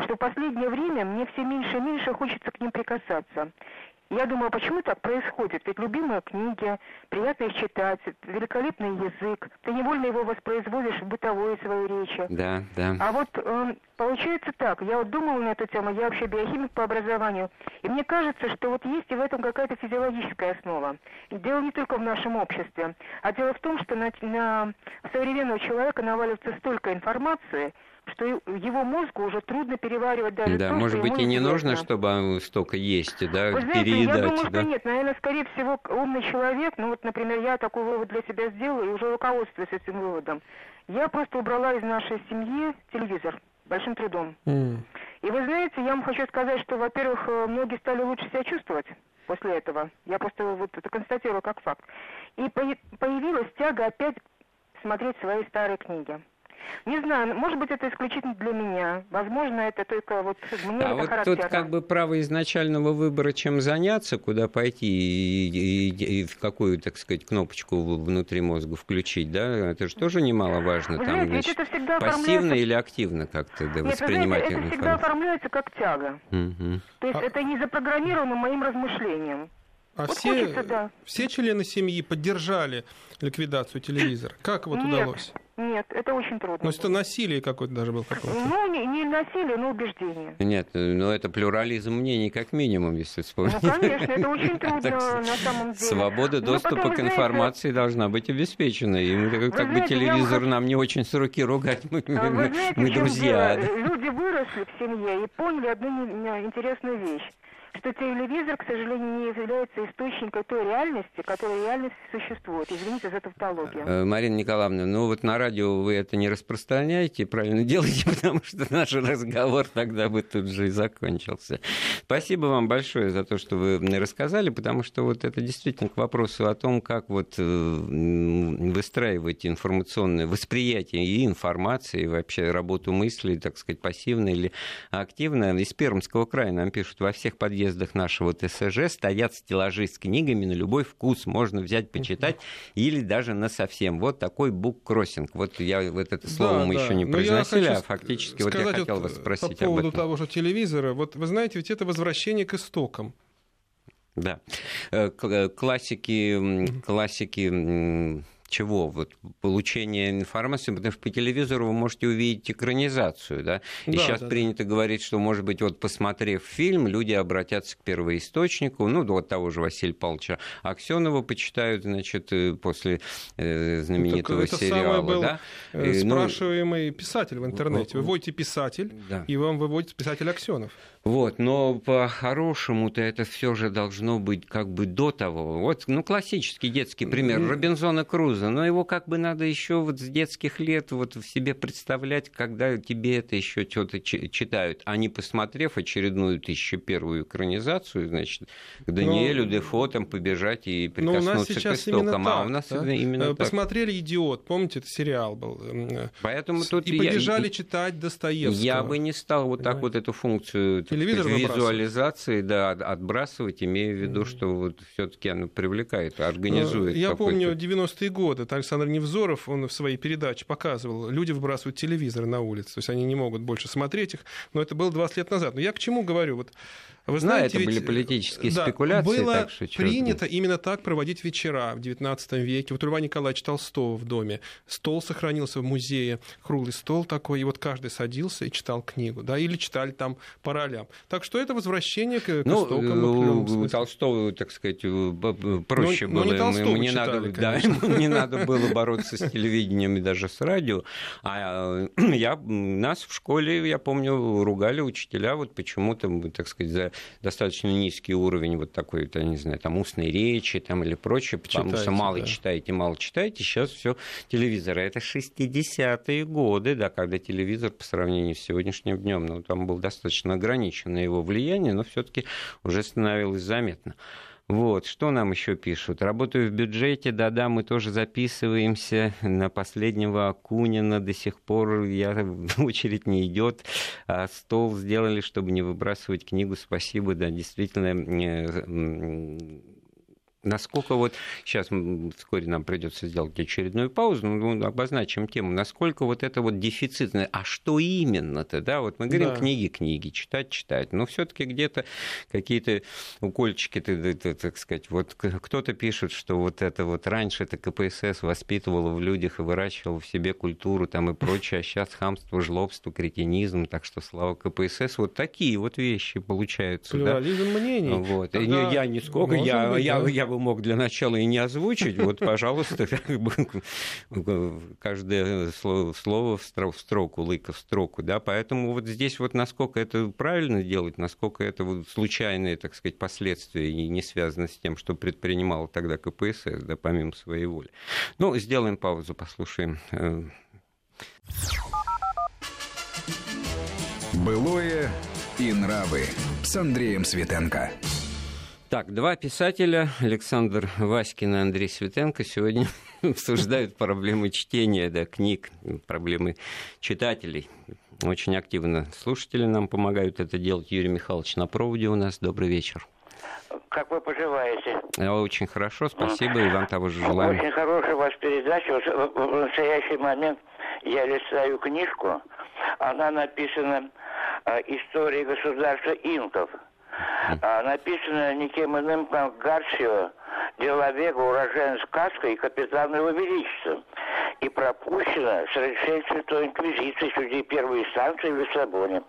что в последнее время мне все меньше и меньше хочется к ним прикасаться. Я думаю, почему так происходит? Ведь любимые книги, приятно их читать, великолепный язык, ты невольно его воспроизводишь в бытовой своей речи. Да, да. А вот э, получается так, я вот думала на эту тему, я вообще биохимик по образованию, и мне кажется, что вот есть и в этом какая-то физиологическая основа. И дело не только в нашем обществе, а дело в том, что на, на современного человека наваливается столько информации, что его мозгу уже трудно переваривать даже Да, то, может что быть, ему и не интересно. нужно, чтобы столько есть, да, Вы знаете, переедать, я думаю, да? что нет. Наверное, скорее всего, умный человек, ну вот, например, я такой вывод для себя сделала и уже руководствуюсь этим выводом. Я просто убрала из нашей семьи телевизор большим трудом. М. И вы знаете, я вам хочу сказать, что, во-первых, э, многие стали лучше себя чувствовать после этого. Я просто вот это констатирую как факт. И поя- появилась тяга опять смотреть свои старые книги. Не знаю, может быть, это исключительно для меня. Возможно, это только вот мне А это вот характерно. тут как бы право изначального выбора, чем заняться, куда пойти и, и- и в какую, так сказать, кнопочку внутри мозга включить, да, это же тоже немаловажно. Вы Там, знаете, значит, это всегда пассивно оформляется... или активно как-то да, Нет, вы знаете, воспринимать это всегда оформляется как тяга. Мгм. То есть А- это не запрограммировано моим размышлением. А Вот все, хочется, да. все члены семьи поддержали ликвидацию телевизора? Как вот Нет. удалось? Нет, это очень трудно. Ну, это насилие какое-то даже было какое-то. Ну, не, не насилие, но убеждение. Нет, ну это плюрализм мнений как минимум, если вспомнить. Ну, конечно, это очень <laughs> трудно на самом деле. Свобода Ну, доступа потом, к информации должна быть обеспечена. И мы, как, бы телевизор вам нам не очень с руки ругать. Мы, а Вы мы- знаете, мы в чем друзья. Люди выросли в семье и поняли одну интересную вещь что телевизор, к сожалению, не является источником той реальности, которая реальность существует. Извините за тавтологию. Э, Марина Николаевна, ну вот на радио вы это не распространяете, правильно <laughs> делаете, потому что наш разговор тогда бы тут же и закончился. Спасибо вам большое за то, что вы рассказали, потому что вот это действительно к вопросу о том, как вот э, выстраивать информационное восприятие и информации, и вообще работу мыслей, так сказать, пассивно или активно. Из Пермского края нам пишут, во всех подъездах нашего ТСЖ стоят стеллажи с книгами на любой вкус. Можно взять, почитать или даже на совсем. Вот такой буккроссинг. Вот я вот это слово Да, мы да. еще не Но я произносили, а фактически вот я хотел вот вас спросить По поводу об этом. того же телевизора. Вот вы знаете, ведь это возвращение к истокам. Да. Э, э, Классики, классики чего? Вот получение информации, потому что по телевизору вы можете увидеть экранизацию, да? И Да, сейчас да, да. принято говорить, что, может быть, вот посмотрев фильм, люди обратятся к первоисточнику, ну, вот того же Василия Павловича Аксенова почитают, значит, э, после э, знаменитого Так это сериала, был, да? Э, ну, Спрашиваемый писатель в интернете. Вы вводите писатель, Да. и вам выводит писатель Аксенов. Вот, но по-хорошему-то это все же должно быть как бы до того. Вот, ну, классический детский пример Робинзона Круза, но его как бы надо еще вот с детских лет вот в себе представлять, когда тебе это еще что-то читают, а не посмотрев очередную тысячу первую экранизацию, значит, к Даниэлю Ну, Дефо там побежать и Но у нас прикоснуться к истокам. а так. у нас да? именно Э, так. Посмотрели «Идиот», помните, это сериал был. э, Поэтому тут и я- побежали читать Достоевского. Я бы не стал вот так Понимаете? вот эту функцию так Телевизор сказать, визуализации да, от- отбрасывать, имея в виду, что вот все-таки оно привлекает, организует. Э, Я какой-то- помню 90-е годы. Это Александр Невзоров, он в своей передаче показывал, люди выбрасывают телевизоры на улице, то есть они не могут больше смотреть их, но это было 20 лет назад. Но я к чему говорю? Вот, вы Ну, знаете, это ведь, были политические да, спекуляции, Было так что принято именно так проводить вечера в 19 веке. Вот у Льва Николаевича Толстого в доме стол сохранился в музее, круглый стол такой, и вот каждый садился и читал книгу, да, или читали там по ролям. Так что это возвращение к, к Ну, истокам в э, определенном у смысле. Толстого, так сказать, э, б- проще Ну, ну, было. не Толстого ему не читали, надо, да, ему не надо было бороться с телевидением и даже с радио. А э, <clears throat> я, нас в школе, я помню, ругали учителя вот почему-то, так сказать, за достаточно низкий уровень вот такой, я не знаю, там устной речи там или прочее, потому что Читайте, мало да. читаете, мало читаете. Сейчас все телевизор. А Это 60-е годы, да, когда телевизор по сравнению с сегодняшним днем, ну, там было достаточно ограничено его влияние, но все-таки уже становилось заметно. Вот, что нам еще пишут? Работаю в бюджете, да-да, мы тоже записываемся на последнего Акунина, до сих пор я, очередь не идет, а стол сделали, чтобы не выбрасывать книгу, спасибо, да, действительно, э, Насколько вот сейчас вскоре нам придется сделать очередную паузу, ну, обозначим тему, насколько вот это вот дефицитное, а что именно-то, да, вот мы говорим Да. книги, книги, читать, читать, но все-таки где-то какие-то укольчики, так сказать, вот кто-то пишет, что вот это вот раньше это КПСС воспитывало в людях и выращивало в себе культуру там и прочее, а сейчас хамство, жлобство, кретинизм, так что слава КПСС, вот такие вот вещи получаются, да. Плюрализм мнений. Вот. Тогда я нисколько, я, я, да. я бы мог для начала и не озвучить. Вот, пожалуйста, каждое слово, слово в строку, лыка в строку. Да? Поэтому вот здесь вот насколько это правильно делать, насколько это вот случайные, так сказать, последствия и не связано с тем, что предпринимал тогда КПСС, да, помимо своей воли. Ну, сделаем паузу, послушаем. Э. Былое и нравы с Андреем Светенко. Так, два писателя, Александр Васькин и Андрей Светенко, сегодня <laughs> обсуждают проблемы чтения да, книг, проблемы читателей. Очень активно слушатели нам помогают это делать. Юрий Михайлович на проводе у нас. Добрый вечер. Как вы поживаете? Очень хорошо, спасибо, и вам того же желаю. Очень хорошая у вас передача. В настоящий момент я листаю книжку. Она написана э, «История государства инков». А, написано никем иным, как Гарсио, Деловега, уроженец Каска и капитан его величества. И пропущено с Святой Инквизиции судей первой инстанции в Лиссабоне.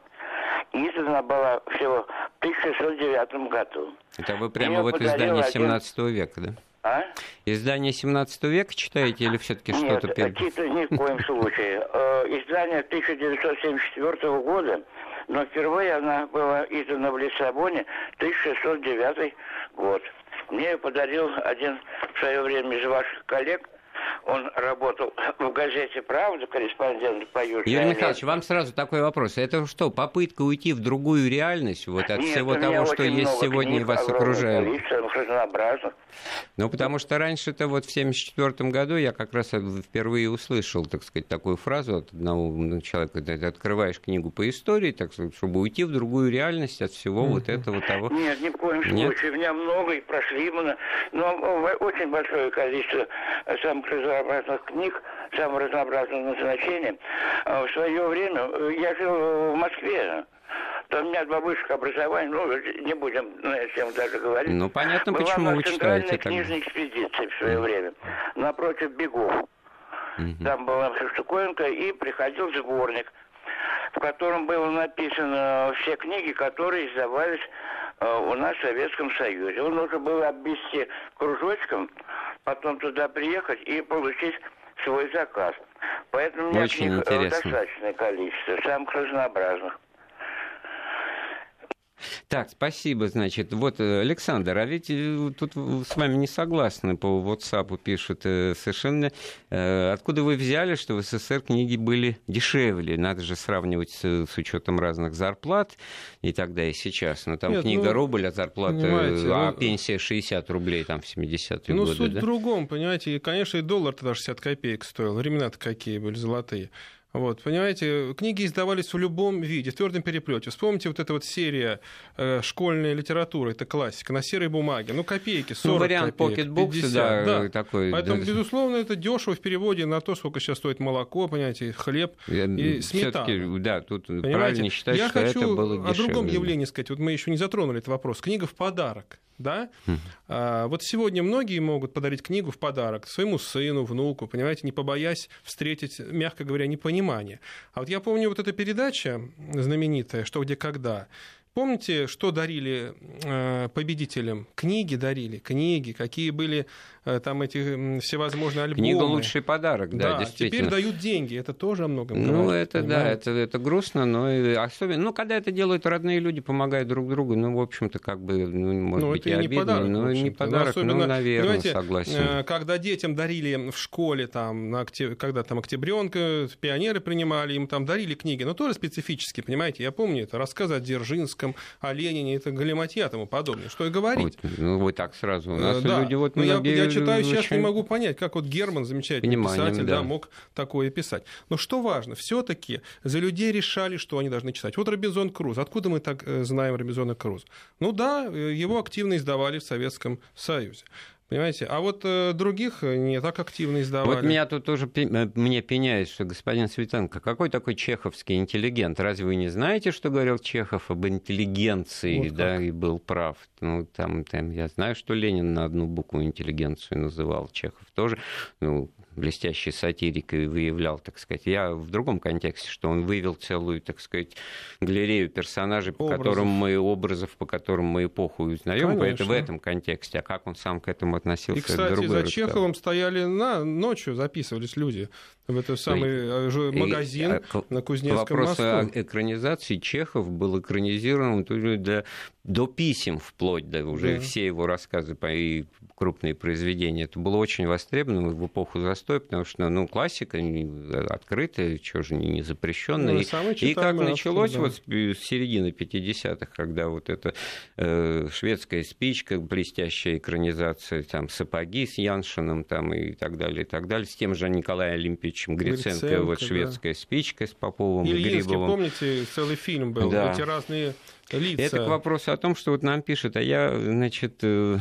Издана была всего в 1609 году. Это вы прямо вот издание 17 один... века, да? А? Издание 17 века читаете или все-таки что-то. Нет, ни в коем случае. Э, издание 1974 года но впервые она была издана в Лиссабоне 1609 год. Мне ее подарил один в свое время из ваших коллег, он работал в газете «Правда», корреспондент по Южной Юрий Михайлович, вам сразу такой вопрос. Это что, попытка уйти в другую реальность вот от Нет, всего того, что есть сегодня и вас окружает? Ну, потому что раньше-то вот в 1974 году я как раз впервые услышал, так сказать, такую фразу от одного человека, когда ты открываешь книгу по истории, так сказать, чтобы уйти в другую реальность от всего mm-hmm. вот этого того. Нет, ни в коем Нет? случае. У меня много и прошли, но очень большое количество самых разнообразных книг, самого разнообразного назначения. А в свое время э, я жил в Москве. Там у меня два высших образования, ну, не будем на этим даже говорить. Ну, понятно, Была почему вы читаете. Была книжная экспедиция в свое mm. время, напротив Бегов. Mm-hmm. Там была штуковинка, и приходил сборник, в котором было написано все книги, которые издавались у нас в Советском Союзе. Он нужно было обвести кружочком, потом туда приехать и получить свой заказ. Поэтому у меня Очень э, интересно. достаточное количество, самых разнообразных. Так, спасибо, значит. Вот, э, Александр, а ведь э, тут с вами не согласны по WhatsApp пишут э, совершенно. Откуда вы взяли, что в СССР книги были дешевле? Надо же сравнивать с, с учетом разных зарплат и тогда, и сейчас. Но ну, там Нет, книга ну, рубль, а зарплата, а ну, пенсия 60 рублей там в 70-е ну, годы. Ну, суть да? в другом, понимаете. И, конечно, и доллар тогда 60 копеек стоил. Времена-то какие были золотые. Вот, понимаете, книги издавались в любом виде, в твердом переплете. Вспомните вот эта вот серия э, школьной литературы, это классика, на серой бумаге, ну копейки, 40 ну, вариант копеек, Pocket 50, да, да. такой. Поэтому, да. безусловно, это дешево в переводе на то, сколько сейчас стоит молоко, понимаете, хлеб Я, и сметана. Да, тут понимаете? правильно считать, Я что хочу это было дешевле. о другом явлении сказать. Вот мы еще не затронули этот вопрос. Книга в подарок да? А, вот сегодня многие могут подарить книгу в подарок своему сыну, внуку, понимаете, не побоясь встретить, мягко говоря, непонимание. А вот я помню вот эта передача знаменитая «Что, где, когда», Помните, что дарили э, победителям? Книги дарили, книги, какие были э, там эти всевозможные альбомы. Книга лучший подарок, да, да действительно. теперь дают деньги, это тоже о многом Ну, говорит, это понимаете? да, это, это грустно, но особенно, ну, когда это делают родные люди, помогают друг другу, ну, в общем-то, как бы, ну, может ну, быть, и, и обидно, подарок, но не подарок, но, особенно, ну, наверное, согласен. Э, когда детям дарили в школе, там, на когда там октябренка, пионеры принимали, им там дарили книги, но тоже специфические, понимаете, я помню это, рассказы о Дзержинском, Ленинском, о Ленине, это галиматья тому подобное. Что и говорить. Вот, ну, вы так сразу. У нас э, да. люди вот Но я, я читаю очень... сейчас, не могу понять, как вот Герман, замечательный Пониманием, писатель, да. Да, мог такое писать. Но что важно, все-таки за людей решали, что они должны читать. Вот Робинзон Круз. Откуда мы так э, знаем Робинзона Круза? Ну да, э, его активно издавали в Советском Союзе. Понимаете? А вот э, других не так активно издавали. Вот меня тут тоже э, мне пеняет, что господин Светенко, какой такой чеховский интеллигент? Разве вы не знаете, что говорил Чехов об интеллигенции, вот да, и был прав? Ну, там, там, я знаю, что Ленин на одну букву интеллигенцию называл, Чехов тоже. Ну, блестящий сатирик и выявлял, так сказать. Я в другом контексте, что он вывел целую, так сказать, галерею персонажей, по образов. которым мы, образов, по которым мы эпоху узнаем. Это в этом контексте. А как он сам к этому относился, И, кстати, за Чеховым стояли на ночью, записывались люди в этот самый э, магазин и, а, на Кузнецком вопрос мосту. о экранизации Чехов был экранизирован для, до писем вплоть до уже да. все его рассказы и крупные произведения. Это было очень востребовано в эпоху застоя, потому что ну, классика открытая, чего же не запрещенная. Ну, и, и как началось да. вот с середины 50-х, когда вот эта э, шведская спичка, блестящая экранизация, там сапоги с Яншином там, и так далее, и так далее, с тем же Николаем Олимпиевичем Гриценко, Гриценко вот шведская да. спичка с Поповым и Грибовым. помните, целый фильм был, да. эти разные лица. Это к вопросу о том, что вот нам пишут, а я, значит, Э,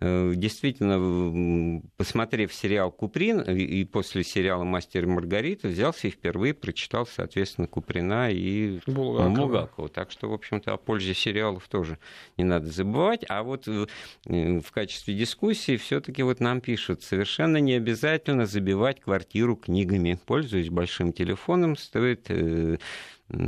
действительно, посмотрев сериал «Куприн» и после сериала «Мастер и Маргарита», взялся и впервые прочитал, соответственно, Куприна и Булгакова. Булгакова. Так что, в общем-то, о пользе сериалов тоже не надо забывать. А вот э, в качестве дискуссии все таки вот нам пишут, совершенно не обязательно забивать квартиру книгами. Пользуясь большим телефоном, стоит э,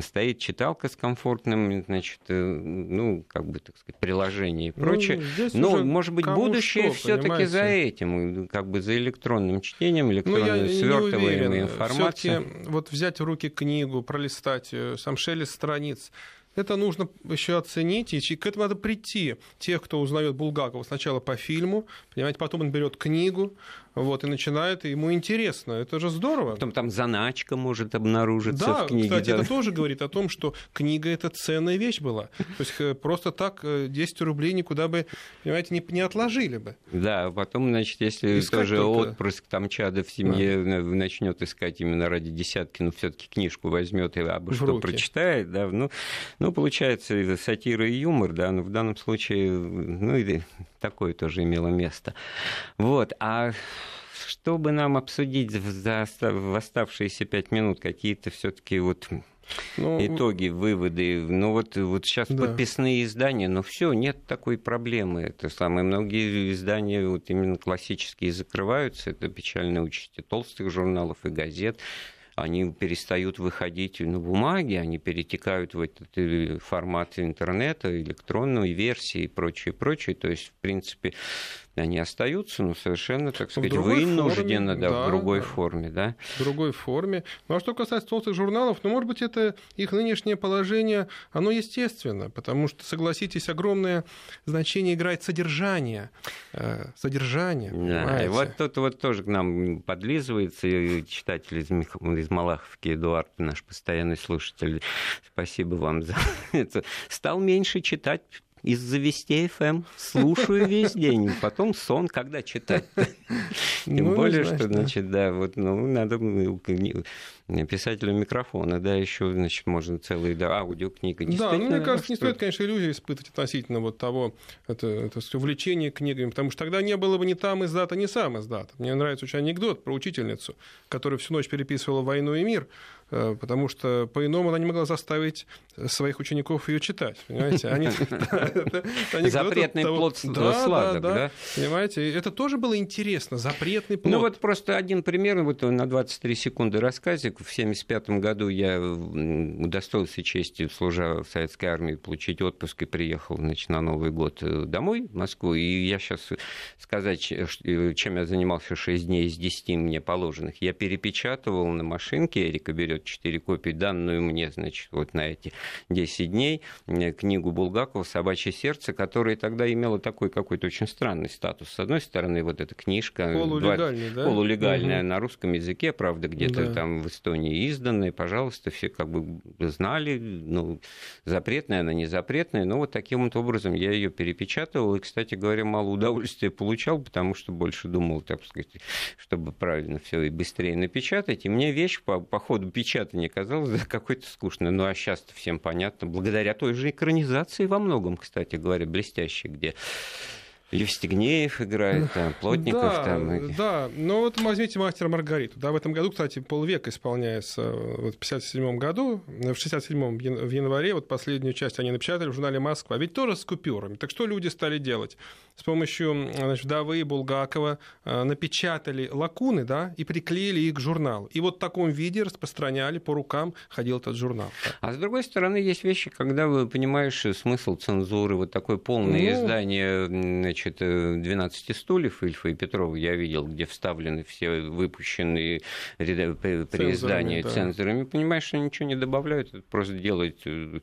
стоит читалка с комфортным, значит, э, ну, как бы, так сказать, приложение и прочее. Ну, Но, может быть, будущее все-таки за этим, как бы за электронным чтением, ну, электронной ну, свертываемой информацией. вот взять в руки книгу, пролистать сам шелест страниц, это нужно еще оценить, и к этому надо прийти. Тех, кто узнает Булгакова сначала по фильму, понимаете, потом он берет книгу, вот, и начинает, ему интересно. Это же здорово. Потом там заначка может обнаружиться да, в книге. Кстати, да, это тоже говорит о том, что книга – это ценная вещь была. То есть э, просто так 10 э, рублей никуда бы, понимаете, не, не отложили бы. Да, а потом, значит, если искать тоже только... отпрыск там чада в семье да. начнет искать именно ради десятки, но все таки книжку возьмет и абы что руки. прочитает, да, ну, ну, получается, сатира и юмор, да, но в данном случае, ну, и такое тоже имело место. Вот, а чтобы нам обсудить за, оставшиеся пять минут какие-то все-таки вот ну, итоги, выводы. Ну вот, вот сейчас да. подписные издания, но все, нет такой проблемы. Это самые многие издания, вот именно классические, закрываются. Это печальная участь толстых журналов и газет они перестают выходить на бумаге, они перетекают в этот э, формат интернета, электронной версии и прочее, прочее. То есть, в принципе, они остаются, но совершенно, так сказать, вынуждены, да, да, в другой да. форме, да. В другой форме. Ну, а что касается толстых журналов, ну, может быть, это их нынешнее положение, оно естественно, потому что, согласитесь, огромное значение играет содержание. Э, содержание, да, и вот тут вот тоже к нам подлизывается читатель из, Мих... из Малаховки, Эдуард, наш постоянный слушатель. Спасибо вам за <laughs> это. Стал меньше читать из-за Вести ФМ. Эм. Слушаю весь день. Потом сон, когда читать. <laughs> Тем ну, более, что, значит, да, вот, ну, надо писателю микрофона, да, еще, значит, можно целые, да, аудиокнига. Да, ну, мне кажется, не стоит, конечно, иллюзии испытывать относительно вот того, это, это увлечение книгами, потому что тогда не было бы ни там издата, ни сам издата. Мне нравится очень анекдот про учительницу, которая всю ночь переписывала «Войну и мир», Э, потому что по-иному она не могла заставить своих учеников ее читать, понимаете? Они, <laughs> Запретный плод сладок, да? Понимаете, это тоже было интересно, запретный плод. Ну вот просто один пример, вот на 23 секунды рассказик. В 1975 году я удостоился чести, служа в советской армии, получить отпуск и приехал значит, на Новый год э, домой, в Москву. И я сейчас сказать, э, чем я занимался 6 дней из 10 мне положенных. Я перепечатывал на машинке, Эрика берет дает 4 копии, данную мне, значит, вот на эти 10 дней, э, книгу Булгакова «Собачье сердце», которая тогда имела такой какой-то очень странный статус. С одной стороны, вот эта книжка... Полулегальная, 20, да? Полулегальная, угу. на русском языке, правда, где-то да. там в Эстонии изданная, пожалуйста, все как бы знали, ну, запретная она, не запретная, но вот таким вот образом я ее перепечатывал, и, кстати говоря, мало удовольствия получал, потому что больше думал, так сказать, чтобы правильно все и быстрее напечатать, и мне вещь по, по ходу печати печатание казалось да, какой-то скучной. Ну а сейчас-то всем понятно. Благодаря той же экранизации во многом, кстати говоря, блестящей, где Евстигнеев играет, там, Плотников да, там. Да, но вот возьмите «Мастера Маргариту». Да, в этом году, кстати, полвека исполняется. Вот в 57 году, в 67 в январе, вот последнюю часть они напечатали в журнале «Москва». Ведь тоже с купюрами. Так что люди стали делать? С помощью значит, вдовы Булгакова э, напечатали лакуны, да, и приклеили их к журналу. И вот в таком виде распространяли, по рукам ходил этот журнал. Да. А с другой стороны, есть вещи, когда вы понимаешь смысл цензуры, вот такое полное ну... издание значит, 12 стульев Ильфа и Петрова я видел, где вставлены все выпущенные переиздания цензорами, да. цензорами. Понимаешь, что ничего не добавляют, это просто делает э,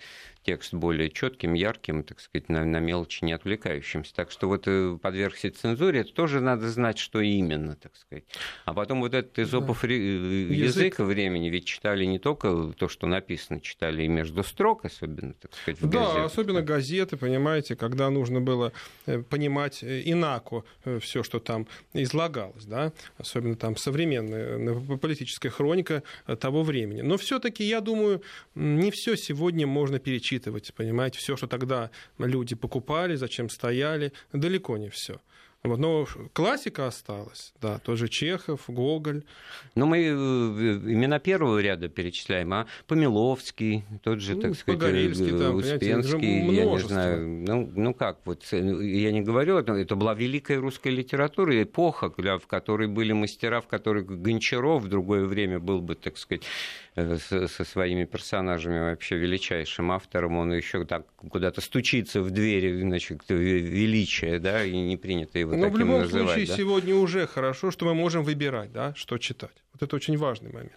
текст более четким, ярким, так сказать, на, на мелочи не отвлекающимся. Так что вот э, подвергся цензуре, это тоже надо знать, что именно, так сказать. А потом вот этот изопов да. Э, язык времени, ведь читали не только то, что написано, читали и между строк, особенно, так сказать, в Да, газетах. особенно газеты, понимаете, когда нужно было э, понимать инако все, что там излагалось, да, особенно там современная политическая хроника того времени. Но все-таки, я думаю, не все сегодня можно перечислить учитывать, понимаете, все, что тогда люди покупали, зачем стояли, далеко не все. Вот, но классика осталась, да, тоже Чехов, Гоголь. Но мы э, имена первого ряда перечисляем, а Помиловский, тот же, ну, так сказать, там, Успенский, я не знаю, ну, ну как, вот я не говорю, это была великая русская литература, эпоха, в которой были мастера, в которой Гончаров в другое время был бы, так сказать, э, со своими персонажами вообще величайшим автором, он еще так куда-то стучится в двери, значит, величия, да, и не принято его Но в любом называть, случае да? сегодня уже хорошо, что мы можем выбирать, да, что читать. Вот это очень важный момент.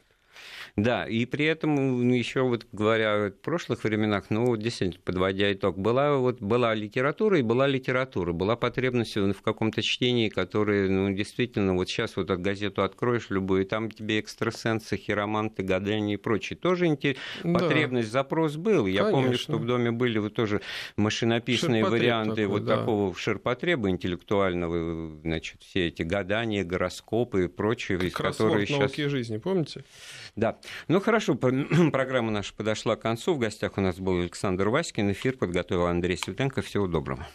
Да, и при этом еще вот говоря о прошлых временах, ну, действительно, подводя итог, была, вот, была литература и была литература, была потребность в каком-то чтении, которое, ну, действительно, вот сейчас вот газету откроешь любую, и там тебе экстрасенсы, хироманты, гадания и прочее. Тоже интерес, да. потребность, запрос был. Я Конечно. помню, что в доме были вот тоже машинописные Ширпотреб варианты такой, вот да. такого ширпотреба интеллектуального, значит, все эти гадания, гороскопы и прочее, из которые сейчас... жизни, помните? Да. Ну хорошо, <clears throat> программа наша подошла к концу. В гостях у нас был Александр Васькин. Эфир подготовил Андрей Светенко. Всего доброго.